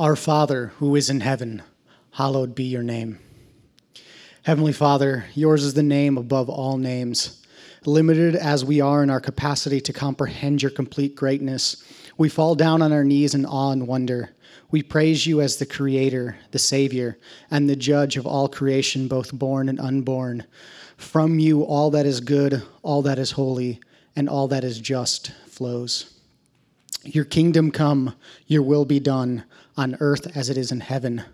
Our Father, who is in heaven, hallowed be your name. Heavenly Father, yours is the name above all names. Limited as we are in our capacity to comprehend your complete greatness, we fall down on our knees in awe and wonder. We praise you as the Creator, the Savior, and the Judge of all creation, both born and unborn. From you, all that is good, all that is holy, and all that is just flows. Your kingdom come, your will be done, on earth as it is in heaven.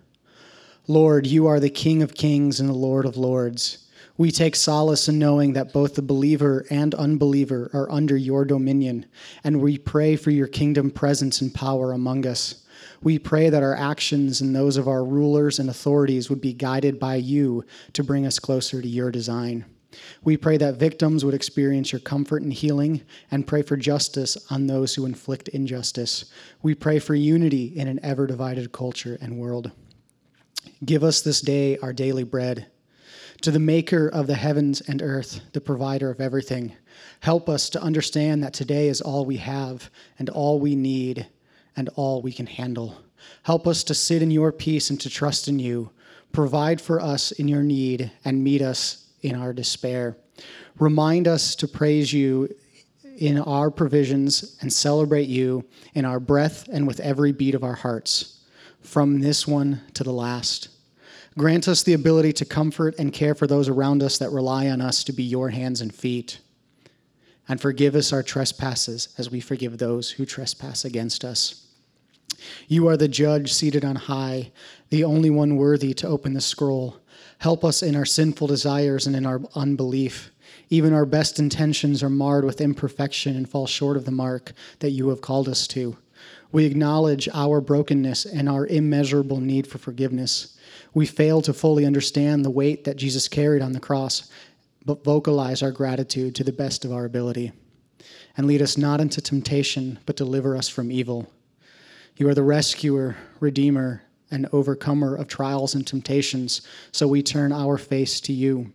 Lord, you are the King of kings and the Lord of lords. We take solace in knowing that both the believer and unbeliever are under your dominion, and we pray for your kingdom presence and power among us. We pray that our actions and those of our rulers and authorities would be guided by you to bring us closer to your design. We pray that victims would experience your comfort and healing and pray for justice on those who inflict injustice. We pray for unity in an ever divided culture and world. Give us this day our daily bread. To the maker of the heavens and earth, the provider of everything, help us to understand that today is all we have and all we need and all we can handle. Help us to sit in your peace and to trust in you. Provide for us in your need and meet us in our despair. Remind us to praise you in our provisions and celebrate you in our breath and with every beat of our hearts, from this one to the last. Grant us the ability to comfort and care for those around us that rely on us to be your hands and feet. And forgive us our trespasses as we forgive those who trespass against us. You are the judge seated on high, the only one worthy to open the scroll. Help us in our sinful desires and in our unbelief. Even our best intentions are marred with imperfection and fall short of the mark that you have called us to. We acknowledge our brokenness and our immeasurable need for forgiveness. We fail to fully understand the weight that Jesus carried on the cross, but vocalize our gratitude to the best of our ability. And lead us not into temptation, but deliver us from evil. You are the rescuer, redeemer, and overcomer of trials and temptations, so we turn our face to you.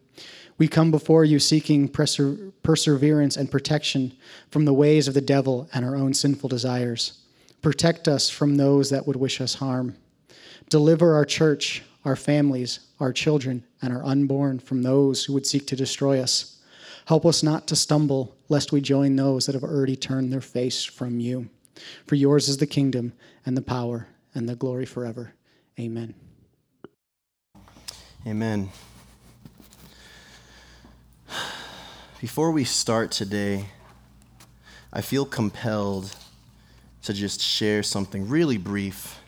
We come before you seeking perseverance and protection from the ways of the devil and our own sinful desires. Protect us from those that would wish us harm. Deliver our church, our families, our children, and our unborn from those who would seek to destroy us. Help us not to stumble, lest we join those that have already turned their face from you. For yours is the kingdom, and the power, and the glory forever. Amen. Amen. Before we start today, I feel compelled to just share something really brief,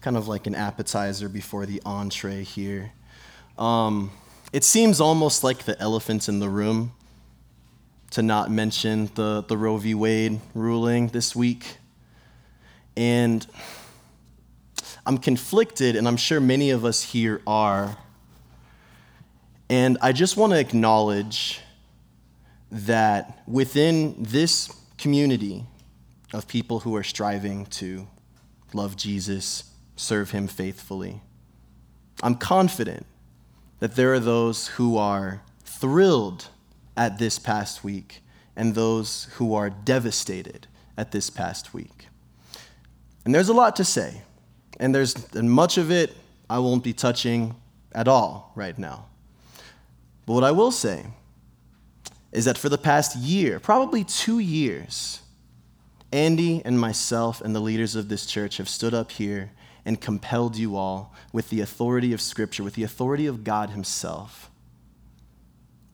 kind of like an appetizer before the entree here. Um, it seems almost like the elephant in the room to not mention the, the Roe v. Wade ruling this week. And I'm conflicted, and I'm sure many of us here are. And I just want to acknowledge that within this community of people who are striving to love Jesus, serve him faithfully, I'm confident that there are those who are thrilled at this past week and those who are devastated at this past week. And there's a lot to say, and there's and much of it I won't be touching at all right now. But what I will say is that for the past year, probably two years, Andy and myself and the leaders of this church have stood up here and compelled you all with the authority of Scripture, with the authority of God Himself,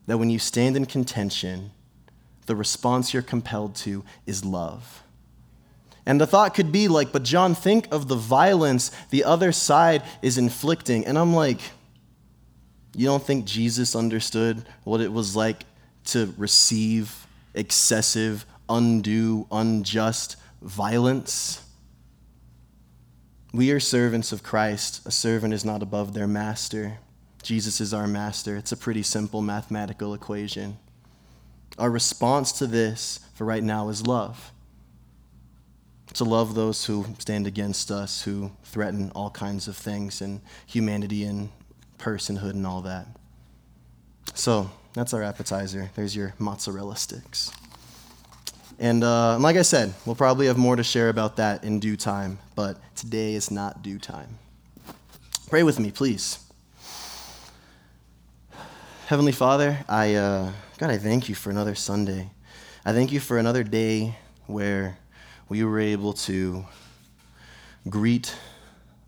that when you stand in contention, the response you're compelled to is love. And the thought could be like, but John, think of the violence the other side is inflicting. And I'm like, you don't think Jesus understood what it was like to receive excessive, undue, unjust violence? We are servants of Christ. A servant is not above their master. Jesus is our master. It's a pretty simple mathematical equation. Our response to this for right now is love. To love those who stand against us, who threaten all kinds of things and humanity and personhood and all that. So that's our appetizer. There's your mozzarella sticks. And uh, like I said, we'll probably have more to share about that in due time, but today is not due time. Pray with me, please. Heavenly Father, I, uh, God, I thank you for another Sunday. I thank you for another day where we were able to greet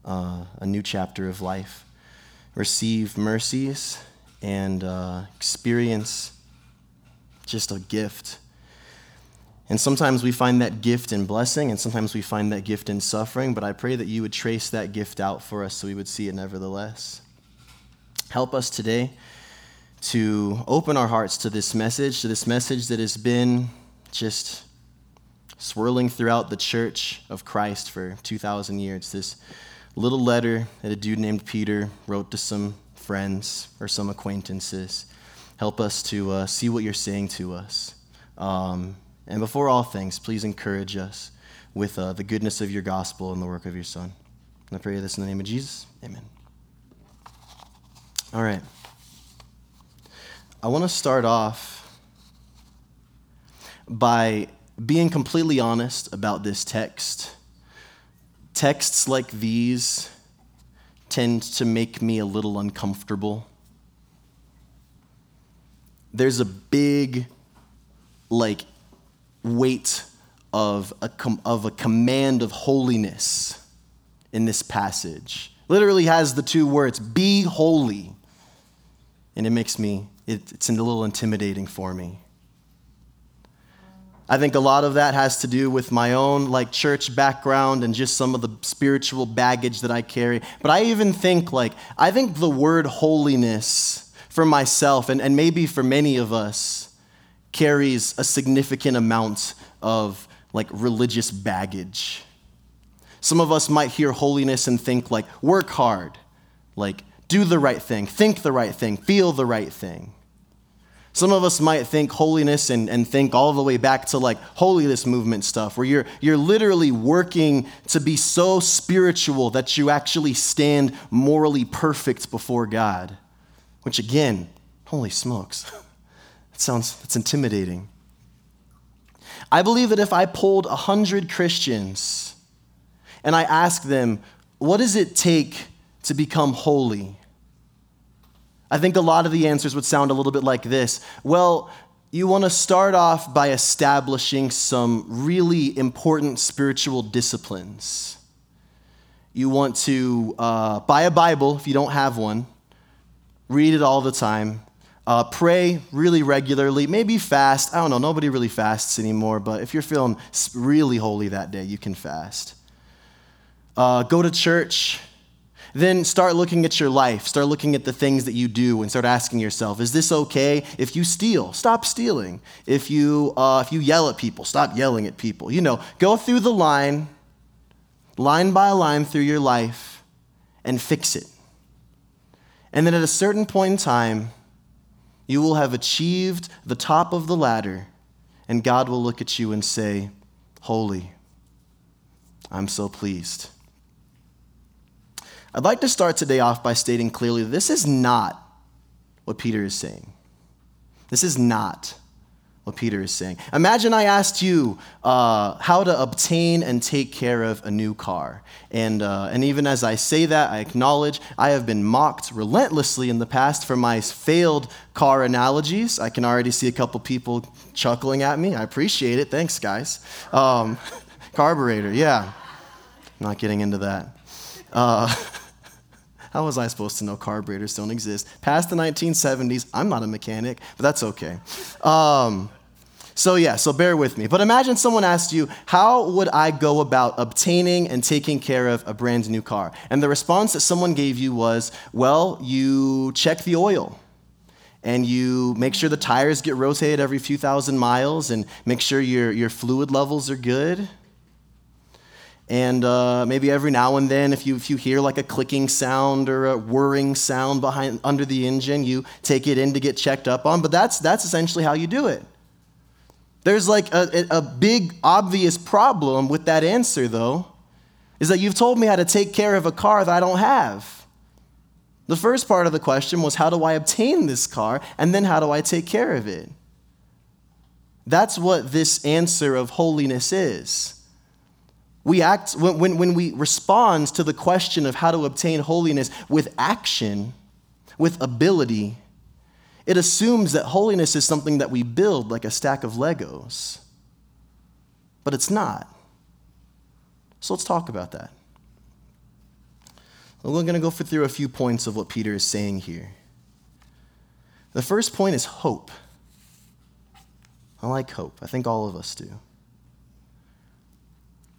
uh, a new chapter of life, receive mercies, and uh, experience just a gift. And sometimes we find that gift in blessing, and sometimes we find that gift in suffering, but I pray that you would trace that gift out for us so we would see it nevertheless. Help us today to open our hearts to this message, to this message that has been just swirling throughout the church of Christ for 2,000 years. This little letter that a dude named Peter wrote to some friends or some acquaintances. Help us to uh, see what you're saying to us. Um, and before all things, please encourage us with uh, the goodness of your gospel and the work of your Son. And I pray this in the name of Jesus. Amen. All right. I want to start off by being completely honest about this text. Texts like these tend to make me a little uncomfortable. There's a big, like, weight of a, com- of a command of holiness in this passage. Literally has the two words, be holy. And it makes me, it, it's a little intimidating for me. I think a lot of that has to do with my own like church background and just some of the spiritual baggage that I carry. But I even think like I think the word holiness for myself and, and maybe for many of us carries a significant amount of like religious baggage. Some of us might hear holiness and think like work hard, like do the right thing, think the right thing, feel the right thing. Some of us might think holiness and, and think all the way back to like holiness movement stuff, where you're, you're literally working to be so spiritual that you actually stand morally perfect before God. Which again, holy smokes, it sounds, it's intimidating. I believe that if I polled 100 Christians and I asked them, what does it take to become holy? I think a lot of the answers would sound a little bit like this. Well, you want to start off by establishing some really important spiritual disciplines. You want to uh, buy a Bible if you don't have one, read it all the time, uh, pray really regularly, maybe fast. I don't know, nobody really fasts anymore, but if you're feeling really holy that day, you can fast. Uh, go to church then start looking at your life, start looking at the things that you do, and start asking yourself, is this okay? If you steal, stop stealing. If you, uh, if you yell at people, stop yelling at people. You know, go through the line, line by line through your life, and fix it. And then at a certain point in time, you will have achieved the top of the ladder, and God will look at you and say, Holy, I'm so pleased. I'd like to start today off by stating clearly this is not what Peter is saying. This is not what Peter is saying. Imagine I asked you uh, how to obtain and take care of a new car. And, uh, and even as I say that, I acknowledge I have been mocked relentlessly in the past for my failed car analogies. I can already see a couple people chuckling at me. I appreciate it. Thanks, guys. Um, carburetor, yeah. Not getting into that. Uh, how was I supposed to know carburetors don't exist? Past the 1970s, I'm not a mechanic, but that's okay. Um, so, yeah, so bear with me. But imagine someone asked you, How would I go about obtaining and taking care of a brand new car? And the response that someone gave you was, Well, you check the oil and you make sure the tires get rotated every few thousand miles and make sure your, your fluid levels are good and uh, maybe every now and then, if you, if you hear like a clicking sound or a whirring sound behind, under the engine, you take it in to get checked up on. But that's, that's essentially how you do it. There's like a, a big, obvious problem with that answer, though, is that you've told me how to take care of a car that I don't have. The first part of the question was, how do I obtain this car? And then, how do I take care of it? That's what this answer of holiness is. We act, when, when, when we respond to the question of how to obtain holiness with action, with ability, it assumes that holiness is something that we build like a stack of Legos. But it's not. So let's talk about that. We're going to go through a few points of what Peter is saying here. The first point is hope. I like hope. I think all of us do.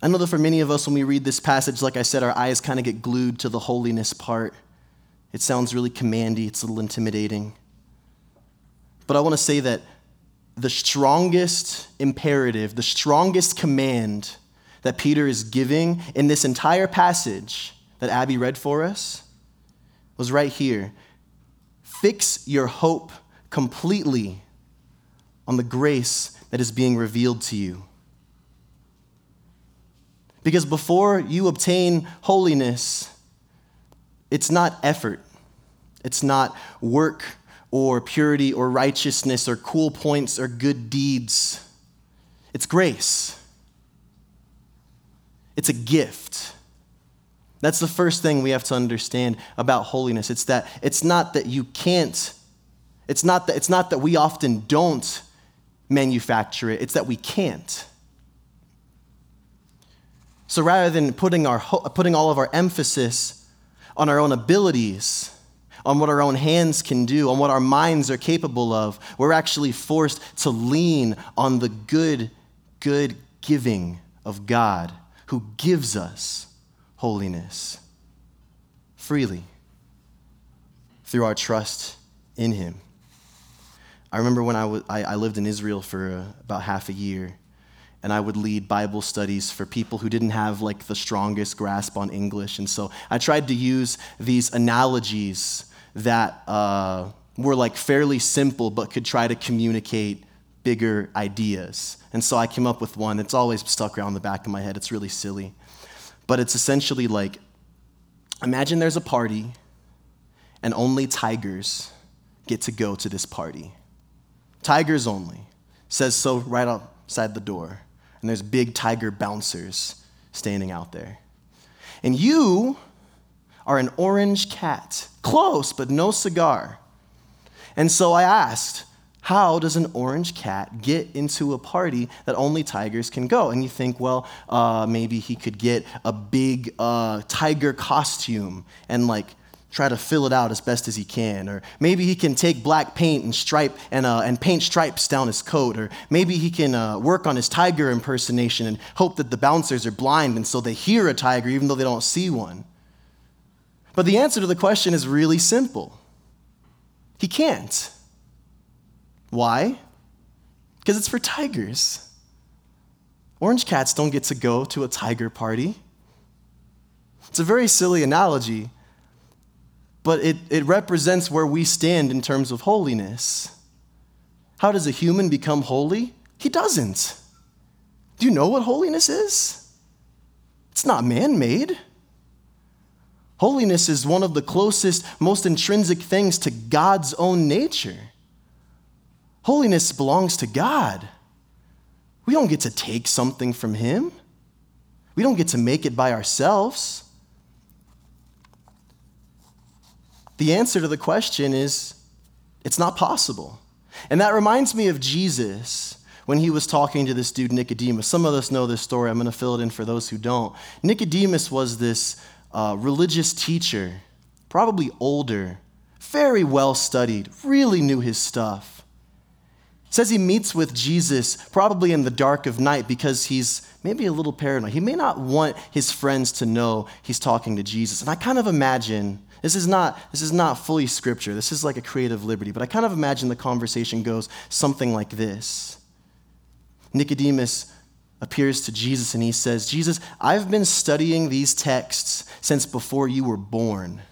I know that for many of us, when we read this passage, like I said, our eyes kind of get glued to the holiness part. It sounds really commandy, it's a little intimidating. But I want to say that the strongest imperative, the strongest command that Peter is giving in this entire passage that Abby read for us was right here. Fix your hope completely on the grace that is being revealed to you. Because before you obtain holiness, it's not effort, it's not work or purity or righteousness or cool points or good deeds. It's grace, it's a gift. That's the first thing we have to understand about holiness. It's that it's not that you can't, it's not that, it's not that we often don't manufacture it, it's that we can't. So rather than putting, our, putting all of our emphasis on our own abilities, on what our own hands can do, on what our minds are capable of, we're actually forced to lean on the good, good giving of God who gives us holiness freely through our trust in Him. I remember when I, I lived in Israel for uh, about half a year and I would lead Bible studies for people who didn't have like the strongest grasp on English. And so I tried to use these analogies that uh, were like fairly simple but could try to communicate bigger ideas. And so I came up with one that's always stuck around the back of my head. It's really silly. But it's essentially like imagine there's a party and only tigers get to go to this party. Tigers only. Says so right outside the door and there's big tiger bouncers standing out there. And you are an orange cat, close, but no cigar. And so I asked, how does an orange cat get into a party that only tigers can go? And you think, well, uh, maybe he could get a big uh, tiger costume and like try to fill it out as best as he can. Or maybe he can take black paint and stripe and, uh, and paint stripes down his coat. Or maybe he can uh, work on his tiger impersonation and hope that the bouncers are blind and so they hear a tiger even though they don't see one. But the answer to the question is really simple he can't. Why? Because it's for tigers. Orange cats don't get to go to a tiger party. It's a very silly analogy, but it, it represents where we stand in terms of holiness. How does a human become holy? He doesn't. Do you know what holiness is? It's not man made. Holiness is one of the closest, most intrinsic things to God's own nature. Holiness belongs to God. We don't get to take something from Him, we don't get to make it by ourselves. The answer to the question is it's not possible. And that reminds me of Jesus when he was talking to this dude, Nicodemus. Some of us know this story. I'm going to fill it in for those who don't. Nicodemus was this uh, religious teacher, probably older, very well studied, really knew his stuff. Says he meets with Jesus probably in the dark of night because he's maybe a little paranoid. He may not want his friends to know he's talking to Jesus. And I kind of imagine this is not this is not fully scripture. This is like a creative liberty, but I kind of imagine the conversation goes something like this. Nicodemus appears to Jesus and he says, "Jesus, I've been studying these texts since before you were born.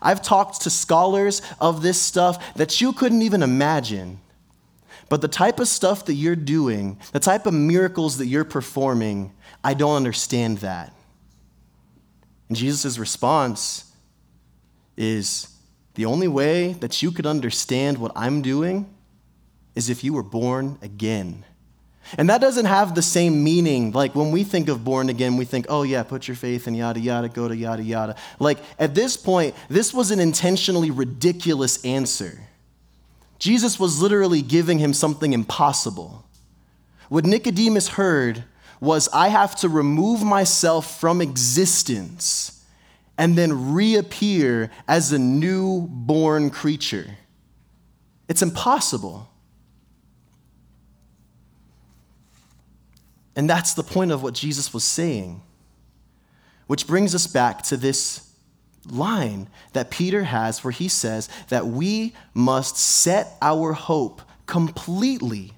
I've talked to scholars of this stuff that you couldn't even imagine. But the type of stuff that you're doing, the type of miracles that you're performing, I don't understand that." And Jesus' response is the only way that you could understand what I'm doing is if you were born again. And that doesn't have the same meaning. Like when we think of born again, we think, oh, yeah, put your faith in yada, yada, go to yada, yada. Like at this point, this was an intentionally ridiculous answer. Jesus was literally giving him something impossible. What Nicodemus heard was, I have to remove myself from existence and then reappear as a new-born creature. It's impossible. And that's the point of what Jesus was saying. Which brings us back to this line that Peter has where he says that we must set our hope completely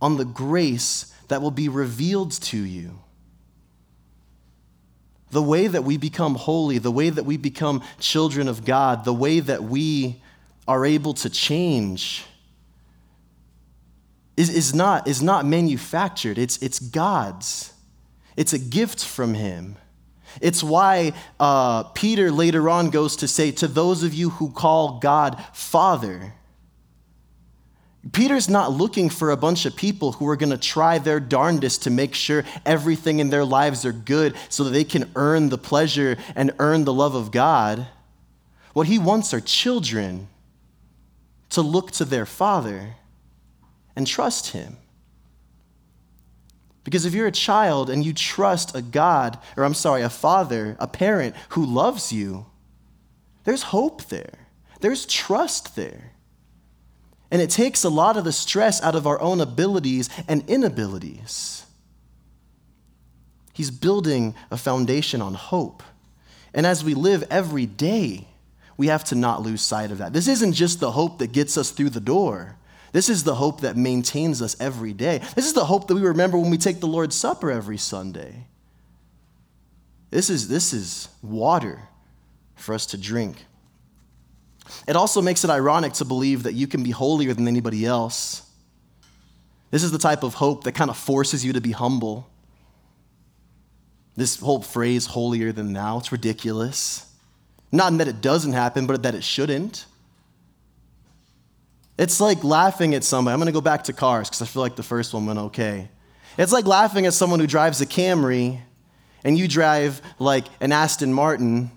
on the grace that will be revealed to you. The way that we become holy, the way that we become children of God, the way that we are able to change is, is, not, is not manufactured, it's, it's God's. It's a gift from Him. It's why uh, Peter later on goes to say, To those of you who call God Father, Peter's not looking for a bunch of people who are going to try their darndest to make sure everything in their lives are good so that they can earn the pleasure and earn the love of God. What he wants are children to look to their father and trust him. Because if you're a child and you trust a God, or I'm sorry, a father, a parent who loves you, there's hope there, there's trust there. And it takes a lot of the stress out of our own abilities and inabilities. He's building a foundation on hope. And as we live every day, we have to not lose sight of that. This isn't just the hope that gets us through the door. This is the hope that maintains us every day. This is the hope that we remember when we take the Lord's Supper every Sunday. This is, this is water for us to drink. It also makes it ironic to believe that you can be holier than anybody else. This is the type of hope that kind of forces you to be humble. This whole phrase, holier than thou, it's ridiculous. Not in that it doesn't happen, but that it shouldn't. It's like laughing at somebody. I'm going to go back to cars because I feel like the first one went okay. It's like laughing at someone who drives a Camry and you drive like an Aston Martin,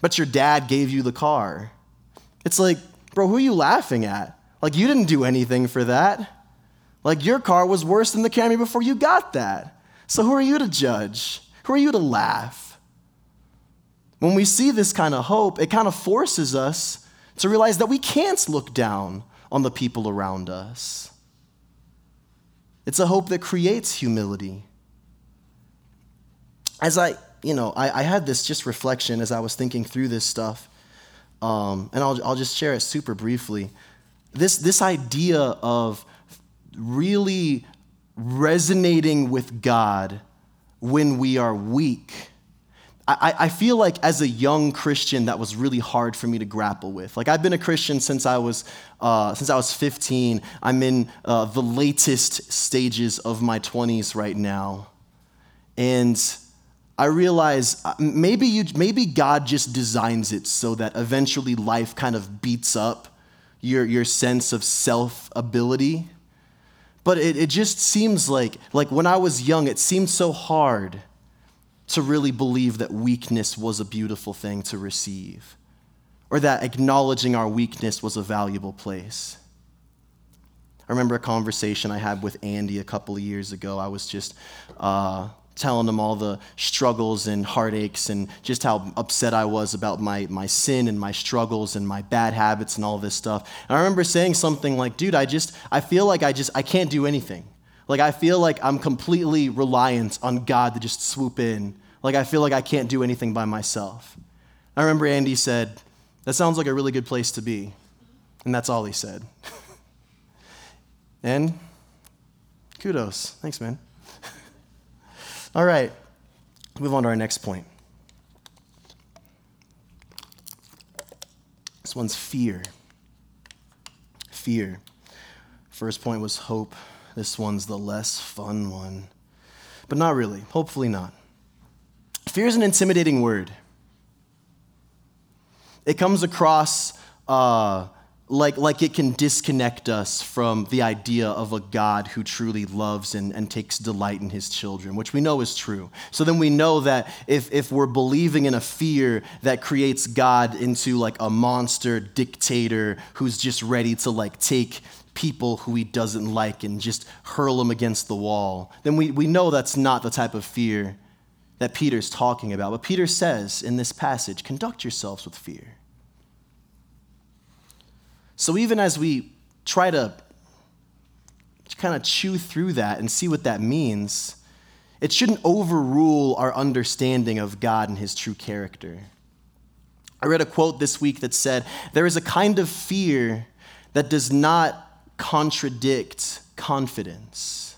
but your dad gave you the car. It's like, bro, who are you laughing at? Like, you didn't do anything for that. Like, your car was worse than the Camry before you got that. So, who are you to judge? Who are you to laugh? When we see this kind of hope, it kind of forces us to realize that we can't look down on the people around us. It's a hope that creates humility. As I, you know, I, I had this just reflection as I was thinking through this stuff. Um, and I'll, I'll just share it super briefly. This, this idea of really resonating with God when we are weak. I, I feel like as a young Christian, that was really hard for me to grapple with. Like I've been a Christian since I was uh, since I was 15. I'm in uh, the latest stages of my 20s right now, and I realize uh, maybe, you, maybe God just designs it so that eventually life kind of beats up your, your sense of self ability. But it, it just seems like, like when I was young, it seemed so hard to really believe that weakness was a beautiful thing to receive or that acknowledging our weakness was a valuable place. I remember a conversation I had with Andy a couple of years ago. I was just uh, telling him all the struggles and heartaches and just how upset I was about my, my sin and my struggles and my bad habits and all this stuff. And I remember saying something like, dude, I just, I feel like I just, I can't do anything. Like, I feel like I'm completely reliant on God to just swoop in. Like, I feel like I can't do anything by myself. I remember Andy said, that sounds like a really good place to be. And that's all he said. and kudos. Thanks, man. All right, move on to our next point. This one's fear. Fear. First point was hope. This one's the less fun one. But not really. Hopefully not. Fear is an intimidating word. It comes across uh, like, like it can disconnect us from the idea of a God who truly loves and, and takes delight in his children, which we know is true. So then we know that if, if we're believing in a fear that creates God into like a monster dictator who's just ready to like take people who he doesn't like and just hurl them against the wall, then we, we know that's not the type of fear that Peter's talking about. But Peter says in this passage, conduct yourselves with fear. So even as we try to kind of chew through that and see what that means, it shouldn't overrule our understanding of God and his true character. I read a quote this week that said, There is a kind of fear that does not contradict confidence.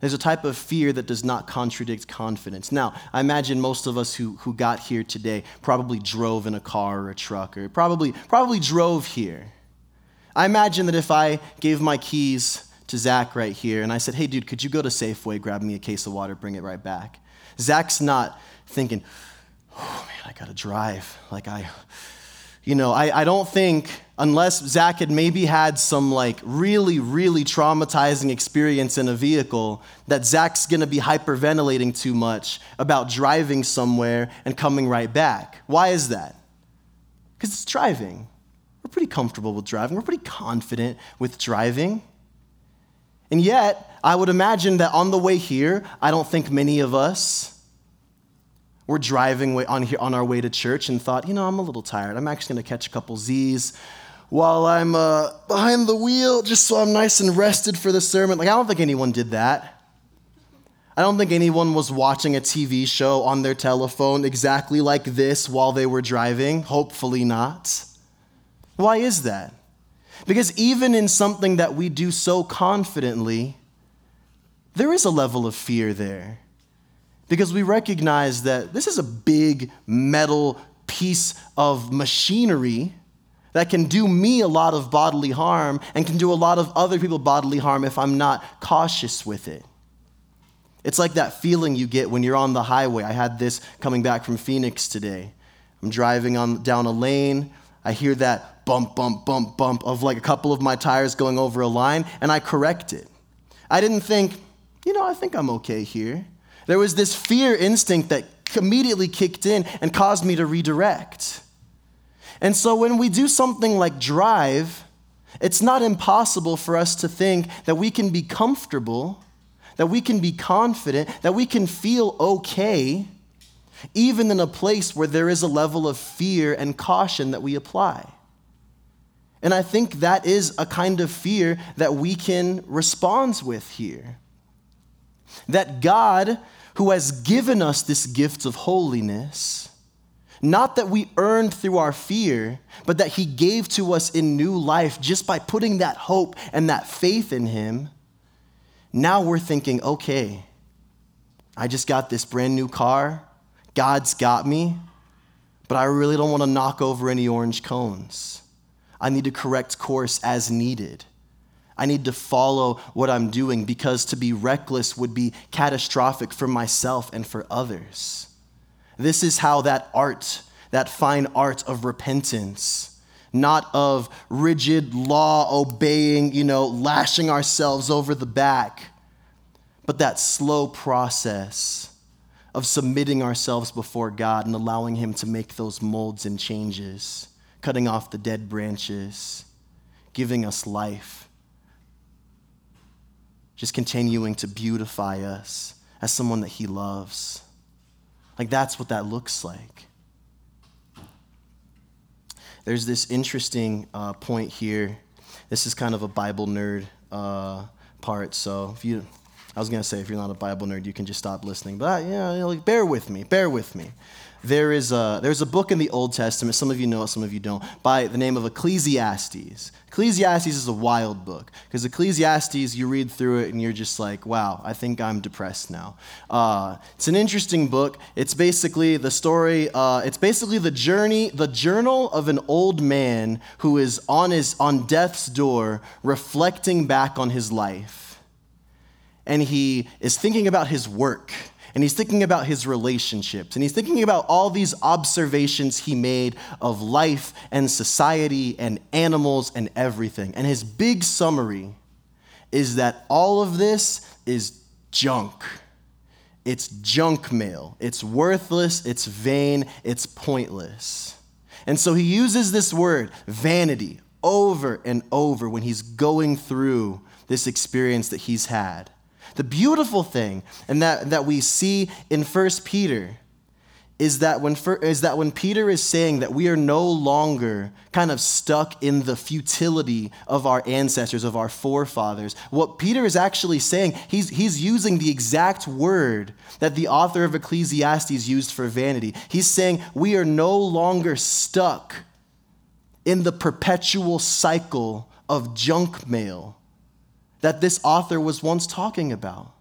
There's a type of fear that does not contradict confidence. Now, I imagine most of us who, who got here today probably drove in a car or a truck or probably, probably drove here. I imagine that if I gave my keys to Zach right here and I said, hey, dude, could you go to Safeway, grab me a case of water, bring it right back? Zach's not thinking, oh man, I gotta drive. Like, I, you know, I, I don't think, unless Zach had maybe had some like really, really traumatizing experience in a vehicle, that Zach's gonna be hyperventilating too much about driving somewhere and coming right back. Why is that? Because it's driving. We're pretty comfortable with driving, we're pretty confident with driving. And yet, I would imagine that on the way here, I don't think many of us we're driving on, here, on our way to church and thought, you know, I'm a little tired. I'm actually going to catch a couple Z's while I'm uh, behind the wheel just so I'm nice and rested for the sermon. Like, I don't think anyone did that. I don't think anyone was watching a TV show on their telephone exactly like this while they were driving. Hopefully not. Why is that? Because even in something that we do so confidently, there is a level of fear there because we recognize that this is a big metal piece of machinery that can do me a lot of bodily harm and can do a lot of other people bodily harm if I'm not cautious with it. It's like that feeling you get when you're on the highway. I had this coming back from Phoenix today. I'm driving on down a lane. I hear that bump, bump, bump, bump of like a couple of my tires going over a line, and I correct it. I didn't think, you know, I think I'm okay here. There was this fear instinct that immediately kicked in and caused me to redirect. And so when we do something like drive, it's not impossible for us to think that we can be comfortable, that we can be confident, that we can feel okay, even in a place where there is a level of fear and caution that we apply. And I think that is a kind of fear that we can respond with here. That God who has given us this gift of holiness, not that we earned through our fear, but that he gave to us in new life just by putting that hope and that faith in him. Now we're thinking, okay, I just got this brand new car. God's got me, but I really don't want to knock over any orange cones. I need to correct course as needed. I need to follow what I'm doing because to be reckless would be catastrophic for myself and for others. This is how that art, that fine art of repentance, not of rigid law obeying, you know, lashing ourselves over the back, but that slow process of submitting ourselves before God and allowing Him to make those molds and changes, cutting off the dead branches, giving us life just continuing to beautify us as someone that He loves. Like, that's what that looks like. There's this interesting uh, point here. This is kind of a Bible nerd uh, part. So, if you, I was going to say, if you're not a Bible nerd, you can just stop listening. But, yeah, you know, like, bear with me, bear with me there is a, there's a book in the Old Testament, some of you know it, some of you don't, by the name of Ecclesiastes. Ecclesiastes is a wild book because Ecclesiastes, you read through it and you're just like, wow, I think I'm depressed now. Uh, it's an interesting book. It's basically the story, uh, it's basically the journey, the journal of an old man who is on, his, on death's door reflecting back on his life. And he is thinking about his work And he's thinking about his relationships. And he's thinking about all these observations he made of life and society and animals and everything. And his big summary is that all of this is junk. It's junk mail. It's worthless, it's vain, it's pointless. And so he uses this word, vanity, over and over when he's going through this experience that he's had. The beautiful thing, and that, that we see in 1 Peter, is that, when, is that when Peter is saying that we are no longer kind of stuck in the futility of our ancestors, of our forefathers, what Peter is actually saying, he's, he's using the exact word that the author of Ecclesiastes used for vanity. He's saying we are no longer stuck in the perpetual cycle of junk mail that this author was once talking about.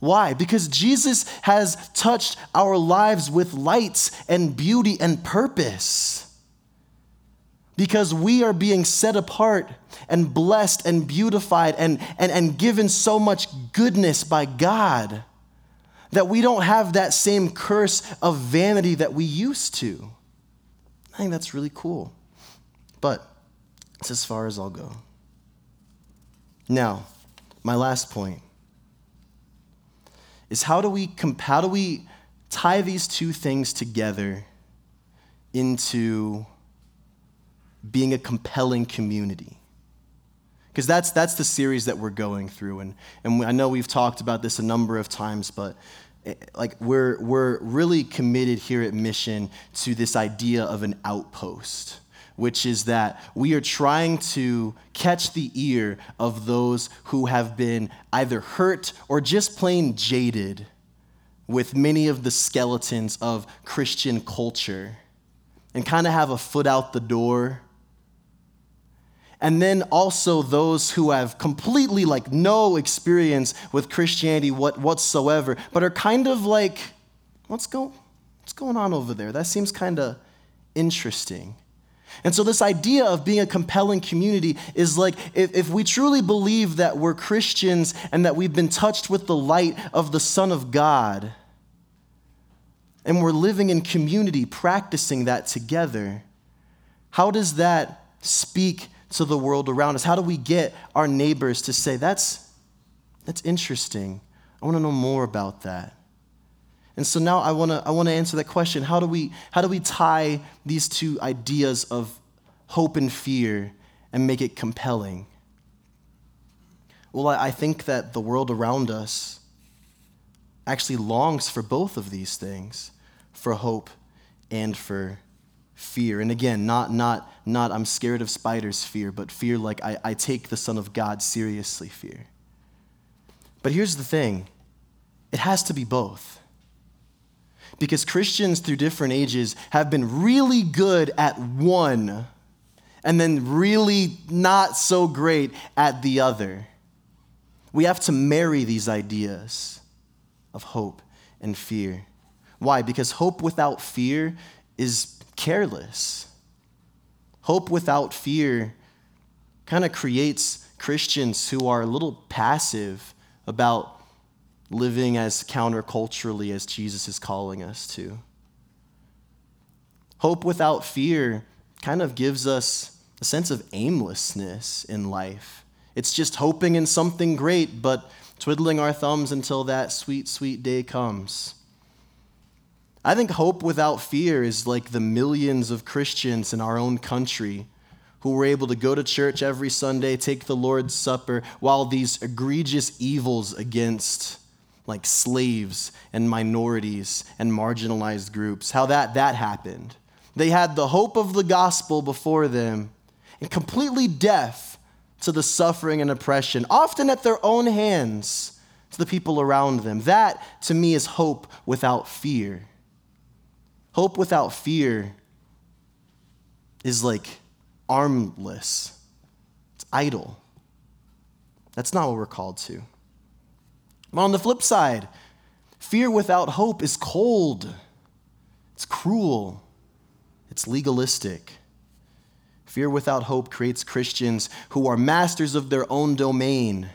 Why? Because Jesus has touched our lives with lights and beauty and purpose. Because we are being set apart and blessed and beautified and, and, and given so much goodness by God that we don't have that same curse of vanity that we used to. I think that's really cool. But it's as far as I'll go. Now, my last point is how do we how do we tie these two things together into being a compelling community? Because that's, that's the series that we're going through. And, and I know we've talked about this a number of times, but eh, like we're, we're really committed here at Mission to this idea of an outpost which is that we are trying to catch the ear of those who have been either hurt or just plain jaded with many of the skeletons of Christian culture and kind of have a foot out the door. And then also those who have completely like no experience with Christianity what, whatsoever, but are kind of like, what's, go, what's going on over there? That seems kind of interesting. And so, this idea of being a compelling community is like if, if, we truly believe that we're Christians and that we've been touched with the light of the Son of God, and we're living in community, practicing that together, how does that speak to the world around us? How do we get our neighbors to say, that's, that's interesting? I want to know more about that. And so now I want to I want to answer that question. How do we how do we tie these two ideas of hope and fear and make it compelling? Well, I think that the world around us actually longs for both of these things, for hope and for fear. And again, not not not I'm scared of spiders fear, but fear like I, I take the Son of God seriously fear. But here's the thing, it has to be both. Because Christians through different ages have been really good at one and then really not so great at the other. We have to marry these ideas of hope and fear. Why? Because hope without fear is careless. Hope without fear kind of creates Christians who are a little passive about living as counterculturally as Jesus is calling us to. Hope without fear kind of gives us a sense of aimlessness in life. It's just hoping in something great, but twiddling our thumbs until that sweet, sweet day comes. I think hope without fear is like the millions of Christians in our own country who were able to go to church every Sunday, take the Lord's Supper, while these egregious evils against like slaves and minorities and marginalized groups, how that, that happened. They had the hope of the gospel before them and completely deaf to the suffering and oppression, often at their own hands to the people around them. That, to me, is hope without fear. Hope without fear is like armless, it's idle. That's not what we're called to. But on the flip side, fear without hope is cold, it's cruel, it's legalistic. Fear without hope creates Christians who are masters of their own domain.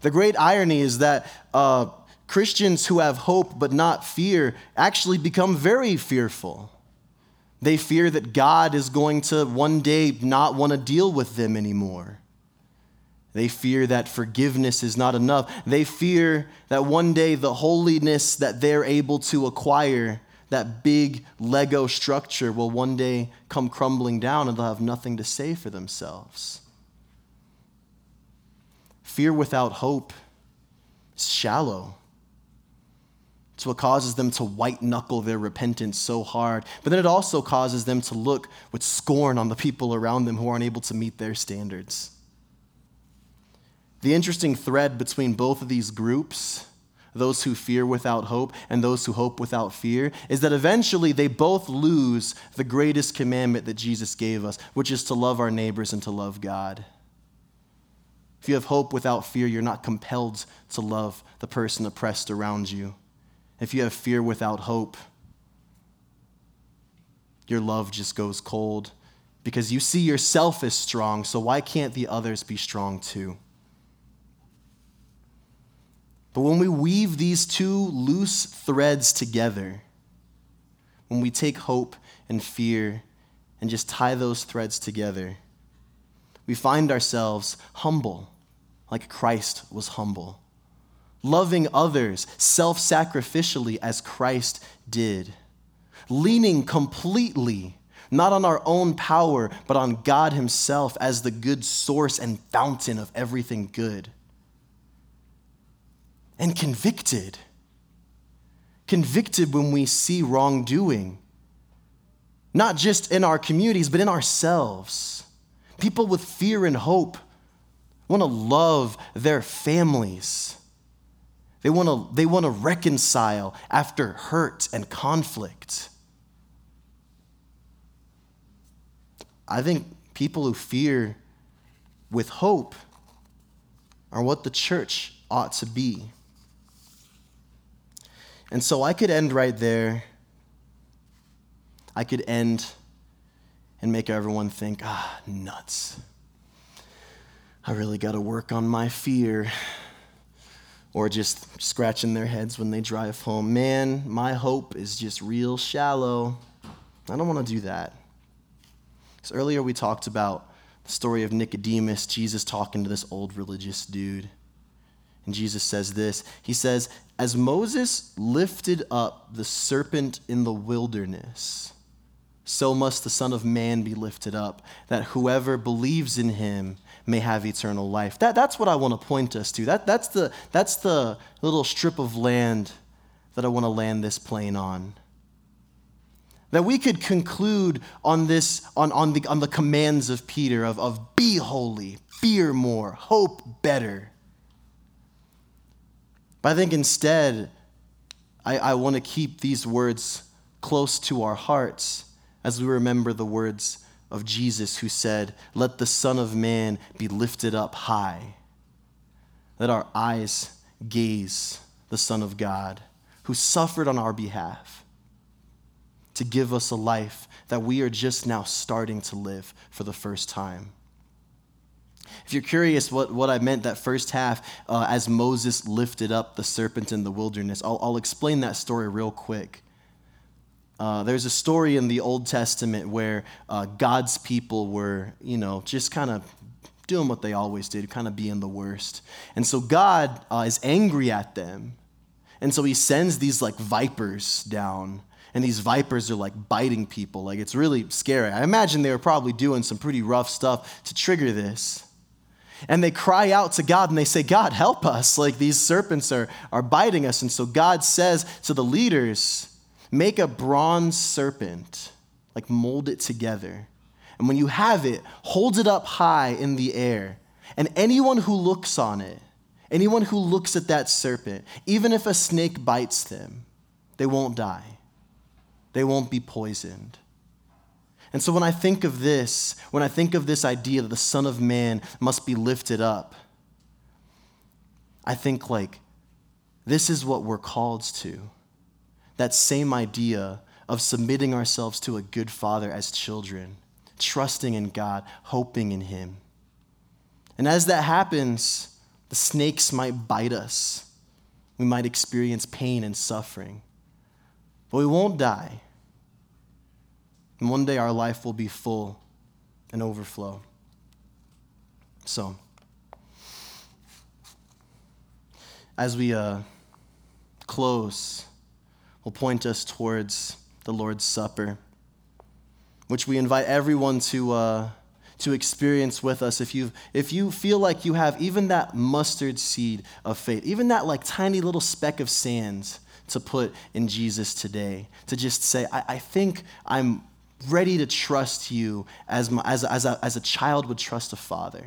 The great irony is that uh, Christians who have hope but not fear actually become very fearful. They fear that God is going to one day not want to deal with them anymore. They fear that forgiveness is not enough. They fear that one day the holiness that they're able to acquire, that big Lego structure, will one day come crumbling down and they'll have nothing to say for themselves. Fear without hope is shallow. It's what causes them to white knuckle their repentance so hard. But then it also causes them to look with scorn on the people around them who aren't able to meet their standards. The interesting thread between both of these groups, those who fear without hope and those who hope without fear, is that eventually they both lose the greatest commandment that Jesus gave us, which is to love our neighbors and to love God. If you have hope without fear, you're not compelled to love the person oppressed around you if you have fear without hope, your love just goes cold because you see yourself as strong, so why can't the others be strong too? But when we weave these two loose threads together, when we take hope and fear and just tie those threads together, we find ourselves humble, like Christ was humble loving others self sacrificially as Christ did, leaning completely not on our own power, but on God Himself as the good source and fountain of everything good. And convicted. Convicted when we see wrongdoing, not just in our communities, but in ourselves. People with fear and hope want to love their families they want to they want to reconcile after hurt and conflict. I think people who fear with hope are what the church ought to be. And so I could end right there. I could end and make everyone think, ah, nuts. I really got to work on my fear or just scratching their heads when they drive home. Man, my hope is just real shallow. I don't want to do that. Because earlier we talked about the story of Nicodemus, Jesus talking to this old religious dude. And Jesus says this He says, As Moses lifted up the serpent in the wilderness, so must the Son of Man be lifted up, that whoever believes in him may have eternal life. That, that's what I want to point us to. That, that's, the, that's the little strip of land that I want to land this plane on. That we could conclude on this, on, on, the, on the commands of Peter of, of be holy, fear more, hope better. But I think instead, I, I want to keep these words close to our hearts as we remember the words of Jesus who said, Let the Son of Man be lifted up high. Let our eyes gaze the Son of God who suffered on our behalf to give us a life that we are just now starting to live for the first time. If you're curious what, what I meant that first half, uh, as Moses lifted up the serpent in the wilderness, I'll, I'll explain that story real quick. Uh, there's a story in the Old Testament where uh, God's people were, you know, just kind of doing what they always did, kind of being the worst. And so God uh, is angry at them. And so he sends these like vipers down. And these vipers are like biting people. Like it's really scary. I imagine they were probably doing some pretty rough stuff to trigger this. And they cry out to God and they say, God, help us. Like these serpents are, are biting us. And so God says to the leaders, Make a bronze serpent, like mold it together. And when you have it, hold it up high in the air. And anyone who looks on it, anyone who looks at that serpent, even if a snake bites them, they won't die. They won't be poisoned. And so when I think of this, when I think of this idea that the Son of Man must be lifted up, I think like this is what we're called to that same idea of submitting ourselves to a good father as children, trusting in God, hoping in Him. And as that happens, the snakes might bite us, We might experience pain and suffering, but we won't die. And one day our life will be full and overflow. So, as we uh, close, will point us towards the Lord's Supper, which we invite everyone to, uh, to experience with us. If you, if you feel like you have even that mustard seed of faith, even that like tiny little speck of sand to put in Jesus today, to just say, I, I think I'm ready to trust you as, my, as, as, a, as a child would trust a father.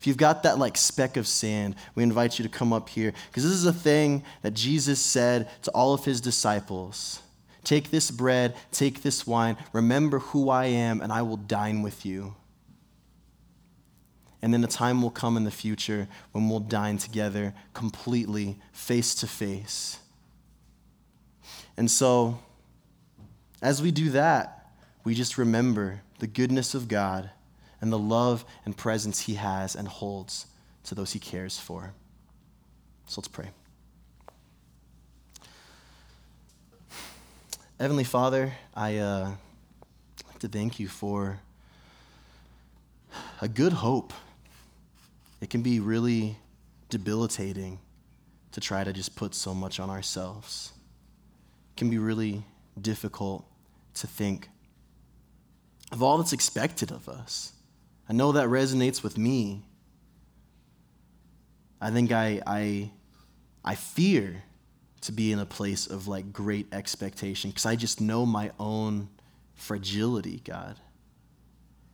If you've got that like speck of sand, we invite you to come up here because this is a thing that Jesus said to all of his disciples Take this bread, take this wine, remember who I am, and I will dine with you. And then a time will come in the future when we'll dine together completely, face to face. And so, as we do that, we just remember the goodness of God and the love and presence he has and holds to those he cares for. So let's pray. Heavenly Father, I uh, like to thank you for a good hope. It can be really debilitating to try to just put so much on ourselves. It can be really difficult to think of all that's expected of us. I know that resonates with me. I think I, I, I fear to be in a place of like great expectation because I just know my own fragility, God.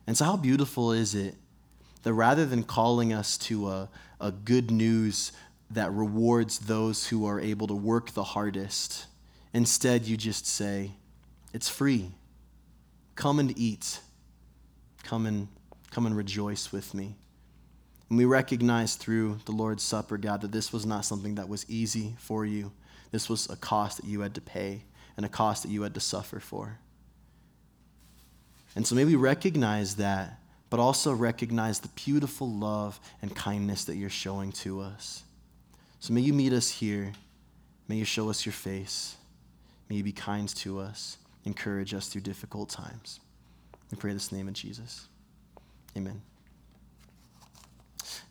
And so, how beautiful is it that rather than calling us to a, a good news that rewards those who are able to work the hardest, instead you just say, It's free. Come and eat. Come and Come and rejoice with me. And we recognize through the Lord's Supper, God, that this was not something that was easy for you. This was a cost that you had to pay and a cost that you had to suffer for. And so maybe recognize that, but also recognize the beautiful love and kindness that you're showing to us. So may you meet us here. May you show us your face. May you be kind to us, encourage us through difficult times. We pray this name of Jesus. Amen.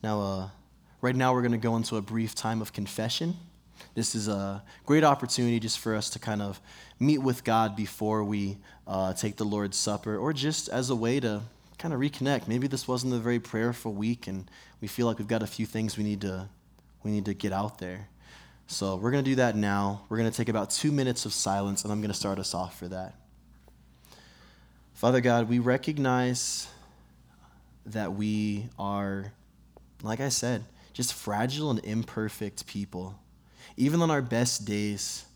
Now, uh, right now, we're going to go into a brief time of confession. This is a great opportunity just for us to kind of meet with God before we uh, take the Lord's Supper, or just as a way to kind of reconnect. Maybe this wasn't a very prayerful week, and we feel like we've got a few things we need to we need to get out there. So we're going to do that now. We're going to take about two minutes of silence, and I'm going to start us off for that. Father God, we recognize that we are, like I said, just fragile and imperfect people. Even on our best days,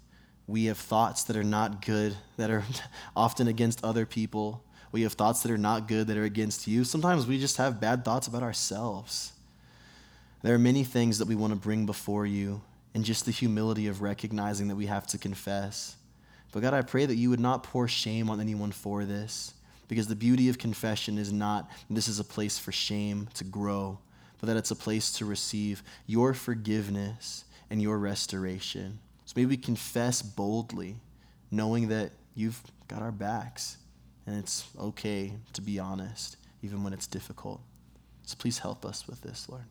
we have thoughts that are not good, that are often against other people. We have thoughts that are not good, that are against you. Sometimes we just have bad thoughts about ourselves. There are many things that we want to bring before you, and just the humility of recognizing that we have to confess. But God, I pray that you would not pour shame on anyone for this. Because the beauty of confession is not this is a place for shame to grow, but that it's a place to receive your forgiveness and your restoration. So maybe we confess boldly, knowing that you've got our backs and it's okay to be honest, even when it's difficult. So please help us with this, Lord.